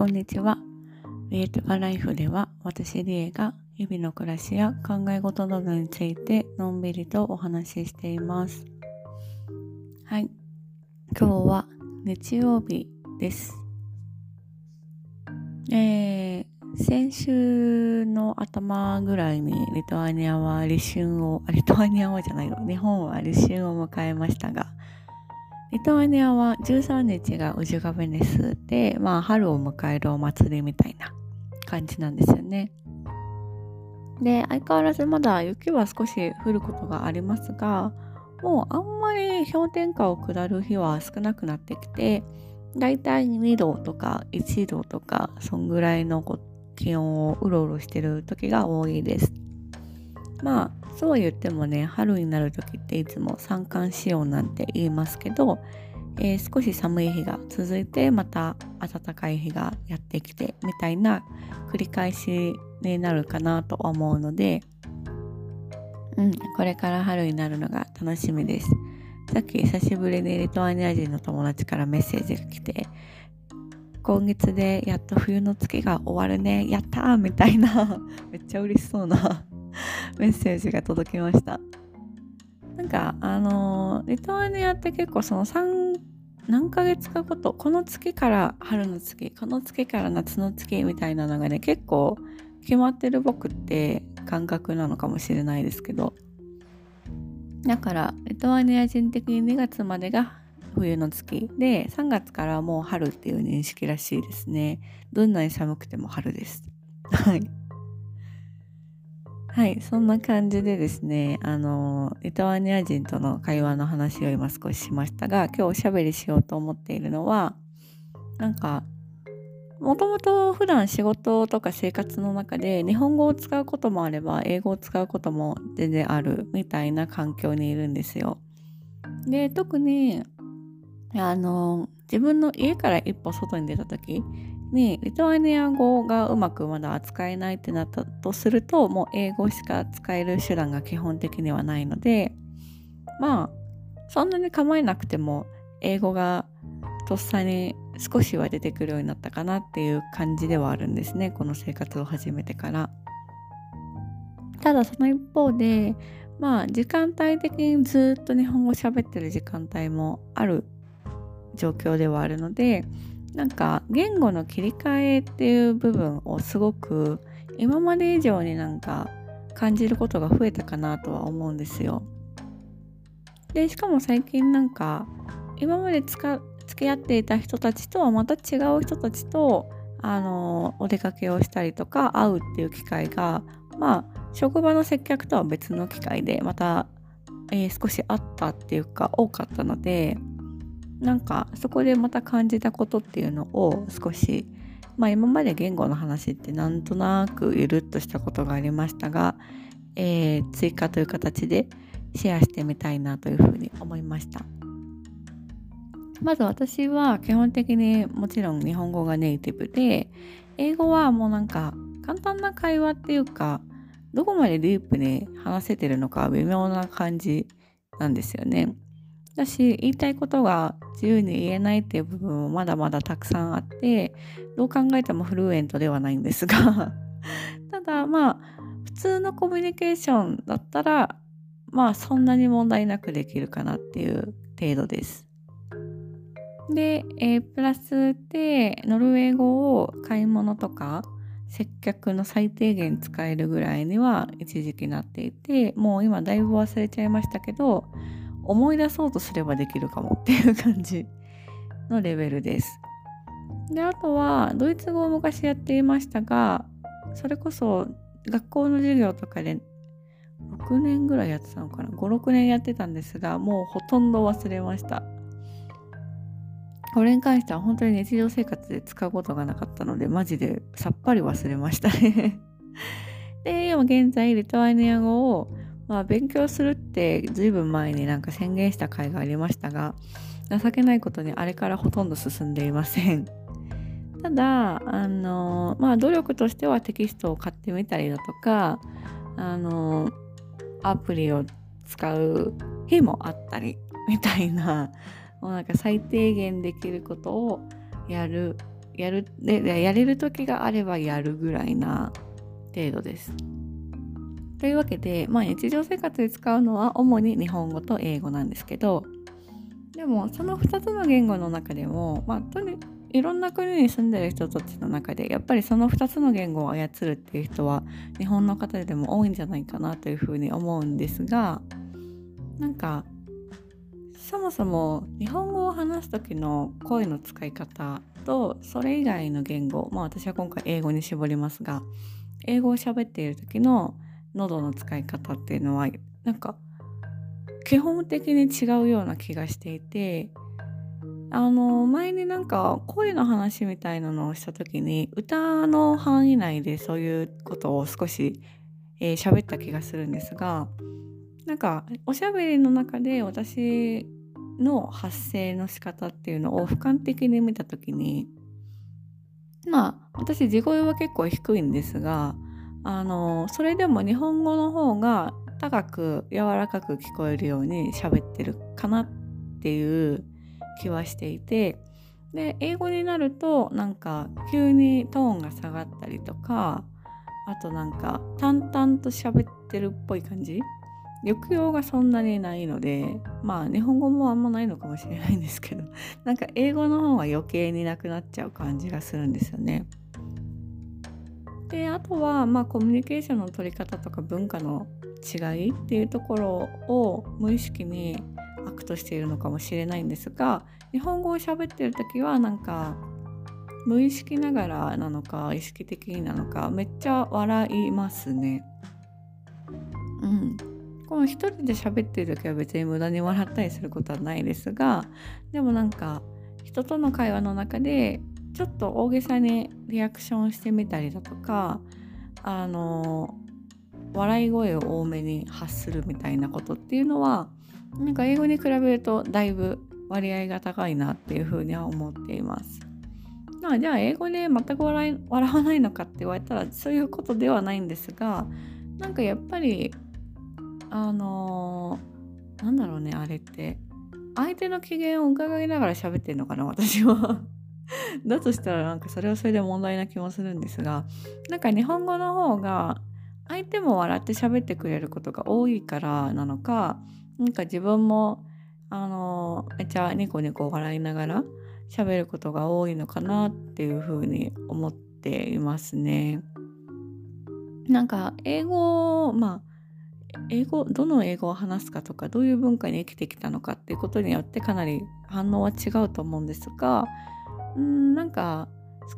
こんにちは。リエトガライフでは私リエが日々の暮らしや考え事などについてのんびりとお話ししています。はい。今日は日曜日です。えー、先週の頭ぐらいにリトアニアは立春を、リトアニアはじゃないよ。日本は立春を迎えましたが、リトアニアは13日がウジュガベネスで、まあ、春を迎えるお祭りみたいな感じなんですよね。で、相変わらずまだ雪は少し降ることがありますが、もうあんまり氷点下を下る日は少なくなってきて、だいたい2度とか1度とか、そんぐらいの気温をうろうろしてる時が多いです。まあそう言ってもね春になる時っていつも三寒四温なんて言いますけど、えー、少し寒い日が続いてまた暖かい日がやってきてみたいな繰り返しになるかなと思うので、うん、これから春になるのが楽しみです。さっき久しぶりにリトアニア人の友達からメッセージが来て今月でやっと冬の月が終わるねやったーみたいな めっちゃ嬉しそうな メッセージが届きました。なんかあのリトアニアって結構その3何ヶ月かごとこの月から春の月この月から夏の月みたいなのがね結構決まってる僕って感覚なのかもしれないですけど。だからリトアニア人的に2月までが冬の月。で3月からもう春っていう認識らしいですね。どんなに寒くても春です。はい。はい、そんな感じでですね、あの、リトアニア人との会話の話を今少ししましたが、今日おしゃべりしようと思っているのは、なんか、もともと普段仕事とか生活の中で日本語を使うこともあれば英語を使うことも全然あるみたいな環境にいるんですよ。で特にあの自分の家から一歩外に出た時にリトアニア語がうまくまだ扱えないってなったとするともう英語しか使える手段が基本的にはないのでまあそんなに構えなくても英語がとっさに少しは出てくるようになったかなっていう感じではあるんですねこの生活を始めてから。ただその一方でまあ時間帯的にずっと日本語喋ってる時間帯もある状況ではあるのでなんか言語の切り替えっていう部分をすごく今まで以上になんか感じることが増えたかなとは思うんですよ。でしかも最近なんか今までつか付き合っていた人たちとはまた違う人たちとあのお出かけをしたりとか会うっていう機会がまあ職場の接客とは別の機会でまた、えー、少しあったっていうか多かったのでなんかそこでまた感じたことっていうのを少しまあ今まで言語の話ってなんとなくゆるっとしたことがありましたが、えー、追加という形でシェアしてみたいなというふうに思いました。まず私は基本的にもちろん日本語がネイティブで英語はもうなんか簡単な会話っていうかどこまでディープに話せてるのか微妙な感じなんですよね。だし言いたいことが自由に言えないっていう部分もまだまだたくさんあってどう考えてもフルエントではないんですが ただまあ普通のコミュニケーションだったらまあそんなに問題なくできるかなっていう程度です。で、え、プラスでノルウェー語を買い物とか接客の最低限使えるぐらいには一時期なっていてもう今だいぶ忘れちゃいましたけど思い出そうとすればできるかもっていう感じのレベルです。であとはドイツ語を昔やっていましたがそれこそ学校の授業とかで6年ぐらいやってたのかな56年やってたんですがもうほとんど忘れましたこれに関しては本当に日常生活で使うことがなかったのでマジでさっぱり忘れましたね で今現在リトアニア語をまあ、勉強するってずいぶん前になんか宣言した回がありましたが情けないことにあれからほとんど進んでいません ただあのまあ努力としてはテキストを買ってみたりだとかあのアプリを使う日もあったりみたいな もうなんか最低限できることをやるやるでやれる時があればやるぐらいな程度です。というわけで、まあ、日常生活で使うのは主に日本語と英語なんですけどでもその2つの言語の中でも、まあ、とにいろんな国に住んでる人たちの中でやっぱりその2つの言語を操るっていう人は日本の方でも多いんじゃないかなというふうに思うんですがなんかそもそも日本語を話す時の声の使い方とそれ以外の言語まあ私は今回英語に絞りますが英語を喋っている時の喉の使い方っていうのはなんか基本的に違うような気がしていてあの前になんか声の話みたいなのをした時に歌の範囲内でそういうことを少し喋、えー、った気がするんですがなんかおしゃべりの中で私の発声の仕方っていうのを俯瞰的に見た時にまあ私地声は結構低いんですがあのそれでも日本語の方が高く柔らかく聞こえるように喋ってるかなっていう気はしていてで英語になるとなんか急にトーンが下がったりとかあとなんか淡々と喋ってるっぽい感じ抑揚がそんなにないのでまあ日本語もあんまないのかもしれないんですけどなんか英語の方が余計になくなっちゃう感じがするんですよね。であとはまあコミュニケーションの取り方とか文化の違いっていうところを無意識に act しているのかもしれないんですが日本語を喋ってる時はなんか無意識ながらなのか意識的なのかめっちゃ笑いますね。うん、この一人で喋ってる時は別に無駄に笑ったりすることはないですがでもなんか人との会話の中でちょっと大げさにリアクションしてみたりだとかあの笑い声を多めに発するみたいなことっていうのはなんか英語に比べるとだいぶ割合が高いなっていうふうには思っています。まあ、じゃあ英語で全く笑い笑わないのかって言われたらそういうことではないんですがなんかやっぱりあのー、なんだろうねあれって相手の機嫌を伺いながら喋ってんのかな私は だとしたらなんかそれはそれで問題な気もするんですがなんか日本語の方が相手も笑って喋ってくれることが多いからなのかなんか自分もあのめっちゃニコニコ笑いながら喋ることが多いのかなっていうふうに思っていますね。なんか英語まあ英語どの英語を話すかとかどういう文化に生きてきたのかっていうことによってかなり反応は違うと思うんですがうんなんか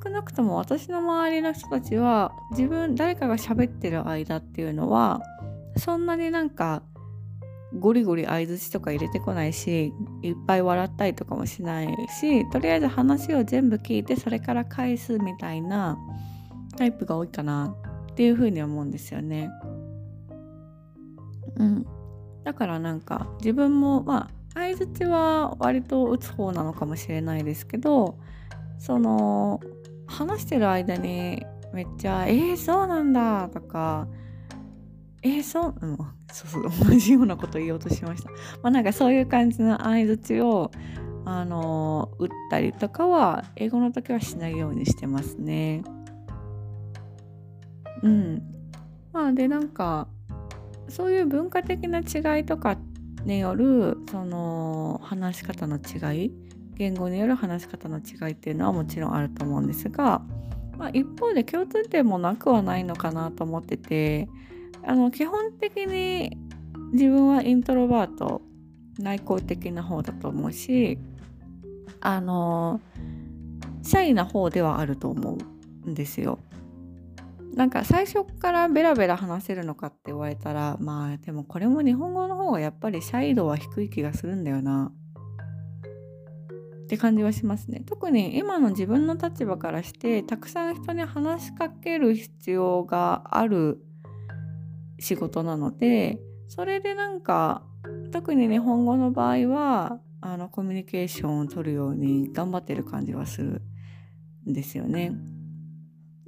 少なくとも私の周りの人たちは自分誰かが喋ってる間っていうのはそんなになんかゴリゴリ相づちとか入れてこないしいっぱい笑ったりとかもしないしとりあえず話を全部聞いてそれから返すみたいなタイプが多いかなっていうふうに思うんですよね。うん、だからなんか自分もまあ相づちは割と打つ方なのかもしれないですけどその話してる間にめっちゃ「えー、そうなんだ」とか「えー、そう,、うん、そうそう同じようなこと言おうとしました。まあなんかそういう感じの相づちをあの打ったりとかは英語の時はしないようにしてますね。うん。まあでなんかそういう文化的な違いとかっによるその話し方の違い言語による話し方の違いっていうのはもちろんあると思うんですが、まあ、一方で共通点もなくはないのかなと思っててあの基本的に自分はイントロバート内向的な方だと思うしあのシャイな方ではあると思うんですよ。なんか最初からベラベラ話せるのかって言われたらまあでもこれも日本語の方がやっぱりシャイ度は低い気がするんだよなって感じはしますね特に今の自分の立場からしてたくさん人に話しかける必要がある仕事なのでそれでなんか特に日本語の場合はあのコミュニケーションを取るように頑張ってる感じはするんですよね。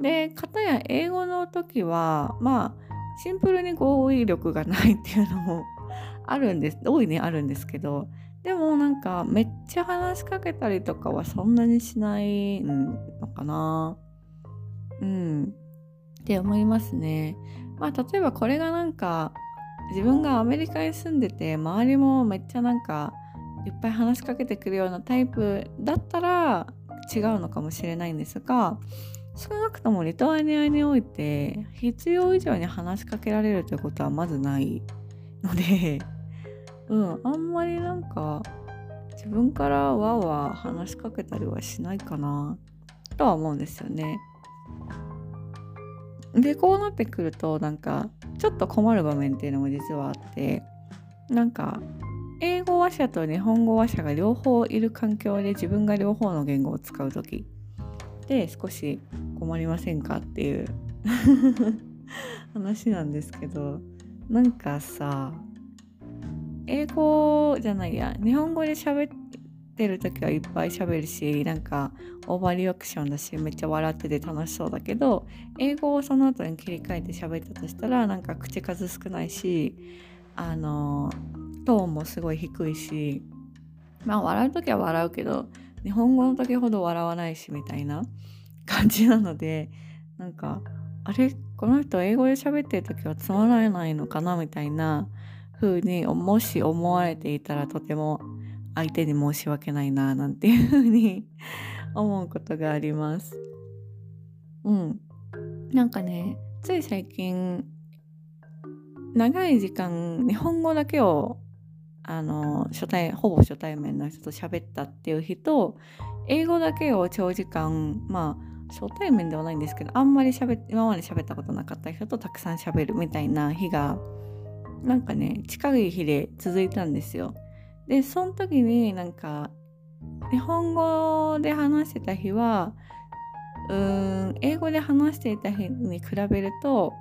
で片や英語の時はまあシンプルに語彙力がないっていうのも あるんです。大いにあるんですけど。でもなんかめっちゃ話しかけたりとかはそんなにしないのかな。うん。って思いますね。まあ例えばこれがなんか自分がアメリカに住んでて周りもめっちゃなんかいっぱい話しかけてくるようなタイプだったら違うのかもしれないんですが少なくともリトアニアにおいて必要以上に話しかけられるということはまずないので うんあんまりなんか自分からわわ話しかけたりはしないかなとは思うんですよね。でこうなってくるとなんかちょっと困る場面っていうのも実はあってなんか英語話者と日本語話者が両方いる環境で自分が両方の言語を使う時で少し困りませんかっていう 話なんですけどなんかさ英語じゃないや日本語で喋ってる時はいっぱい喋るしなんかオーバーリアクションだしめっちゃ笑ってて楽しそうだけど英語をその後に切り替えて喋ったとしたらなんか口数少ないしあのトーンもすごい低いしまあ笑う時は笑うけど日本語の時ほど笑わないしみたいな感じなのでなんかあれこの人英語で喋ってる時はつまらないのかなみたいな風にもし思われていたらとても相手に申し訳ないななんていう風に 思うことがあります。うん。なんかねつい最近長い時間日本語だけをあの初対ほぼ初対面の人と喋ったっていう日と英語だけを長時間まあ初対面ではないんですけどあんまり喋今まで喋ったことなかった人とたくさん喋るみたいな日がなんかね近い日で続いたんですよ。でその時になんか日本語で話してた日はうーん英語で話していた日に比べると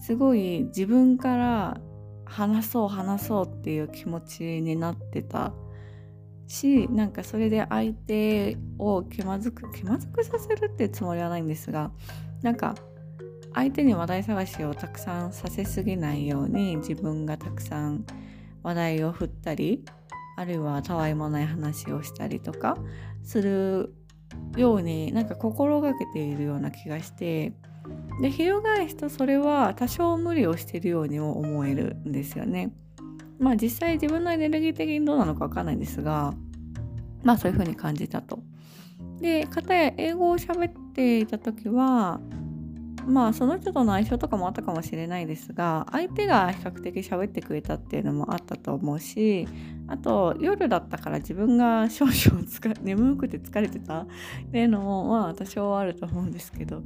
すごい自分から話そう話そうっていう気持ちになってたしなんかそれで相手を気まずく気まずくさせるってつもりはないんですがなんか相手に話題探しをたくさんさせすぎないように自分がたくさん話題を振ったりあるいはたわいもない話をしたりとかするようになんか心がけているような気がしてで翻すとそれは多少無理をしているようにも思えるんですよね。まあ実際自分のエネルギー的にどうなのかわかんないんですがまあそういうふうに感じたと。で片や英語を喋っていた時はまあその人との相性とかもあったかもしれないですが相手が比較的喋ってくれたっていうのもあったと思うしあと夜だったから自分が少々 眠くて疲れてたっていうのもまあ多少あると思うんですけど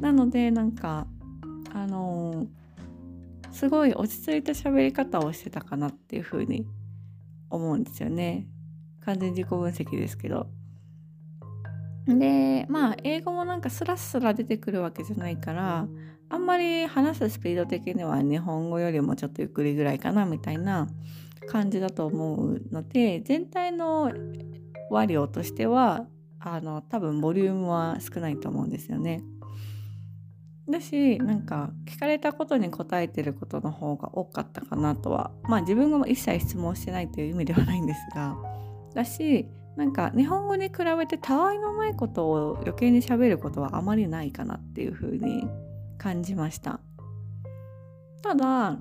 なのでなんかあのー、すごい落ち着いた喋り方をしてたかなっていうふうに思うんですよね完全自己分析ですけど。でまあ英語もなんかスラスラ出てくるわけじゃないからあんまり話すスピード的には日本語よりもちょっとゆっくりぐらいかなみたいな感じだと思うので全体の和量としてはあの多分ボリュームは少ないと思うんですよね。だしなんか聞かれたことに答えてることの方が多かったかなとはまあ自分が一切質問してないという意味ではないんですがだしなんか日本語に比べてたわいのないことを余計に喋ることはあまりないかなっていう風に感じましたただ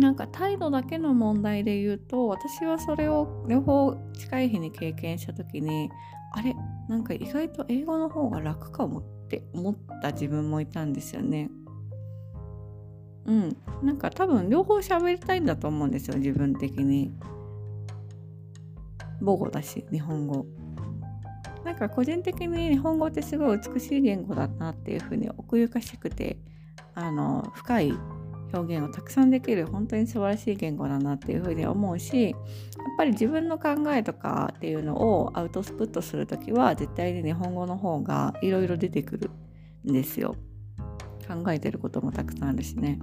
なんか態度だけの問題で言うと私はそれを両方近い日に経験した時にあれなんか意外と英語の方が楽かもって思った自分もいたんですよね。うん、なんか多分両方喋りたいんだと思うんですよ自分的に。母語だし日本語。なんか個人的に日本語ってすごい美しい言語だなっていうふうに奥ゆかしくてあの深い表現をたくさんできる本当に素晴らしい言語だなっていうふうに思うしやっぱり自分の考えとかっていうのをアウトスプットする時は絶対に日本語の方がいろいろ出てくるんですよ。考えてることもたくさんあるしね。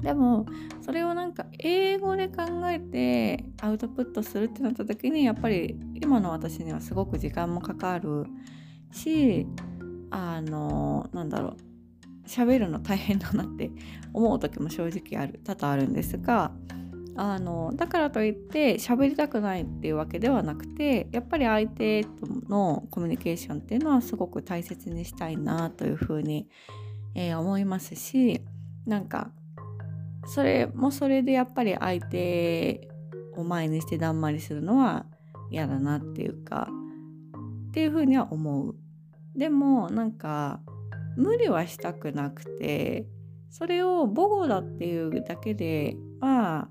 でもそれをなんか英語で考えてアウトプットするってなった時にやっぱり今の私にはすごく時間もかかるしあのなんだろう喋るの大変だなって 思う時も正直ある多々あるんですがあのだからといって喋りたくないっていうわけではなくてやっぱり相手とのコミュニケーションっていうのはすごく大切にしたいなというふうに、えー、思いますしなんかそれもそれでやっぱり相手を前にしてだんまりするのは嫌だなっていうかっていうふうには思う。でもなんか無理はしたくなくてそれを母語だっていうだけでまあ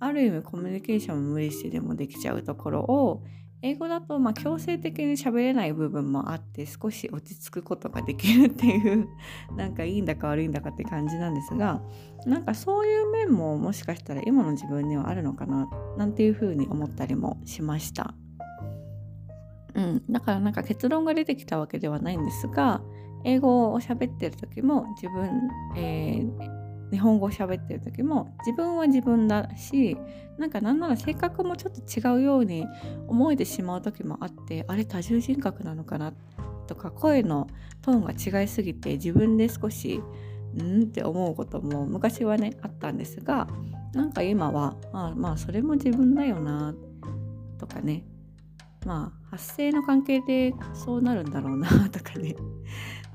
ある意味コミュニケーションも無理してでもできちゃうところを英語だとま強制的に喋れない部分もあって少し落ち着くことができるっていう なんかいいんだか悪いんだかって感じなんですがなんかそういう面ももしかしたら今の自分にはあるのかななんていうふうに思ったりもしました。うん、だからなんか結論が出てきたわけではないんですが英語を喋ってる時も自分、えー日本語を喋ってる時も自分は自分だしなんかなんなら性格もちょっと違うように思えてしまう時もあってあれ多重人格なのかなとか声のトーンが違いすぎて自分で少しうんって思うことも昔はねあったんですがなんか今はまあまあそれも自分だよなとかね。まあ発声の関係でそうなるんだろうな とかね。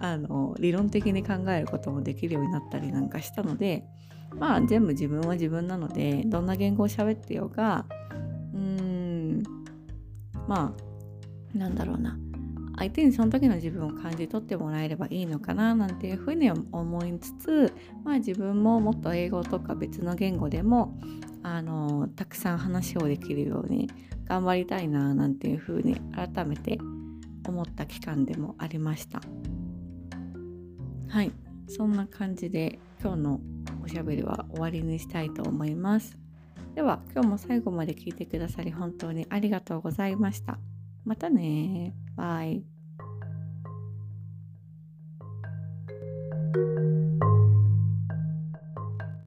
あの理論的に考えることもできるようになったりなんかしたのでまあ全部自分は自分なのでどんな言語を喋ってようがうーんまあなんだろうな。相手にその時の自分を感じ取ってもらえればいいのかななんていうふうに思いつつまあ自分ももっと英語とか別の言語でもあのたくさん話をできるように頑張りたいななんていうふうに改めて思った期間でもありました。はい。そんな感じで今日のおしゃべりは終わりにしたいと思います。では今日も最後まで聞いてくださり本当にありがとうございました。またねバイ。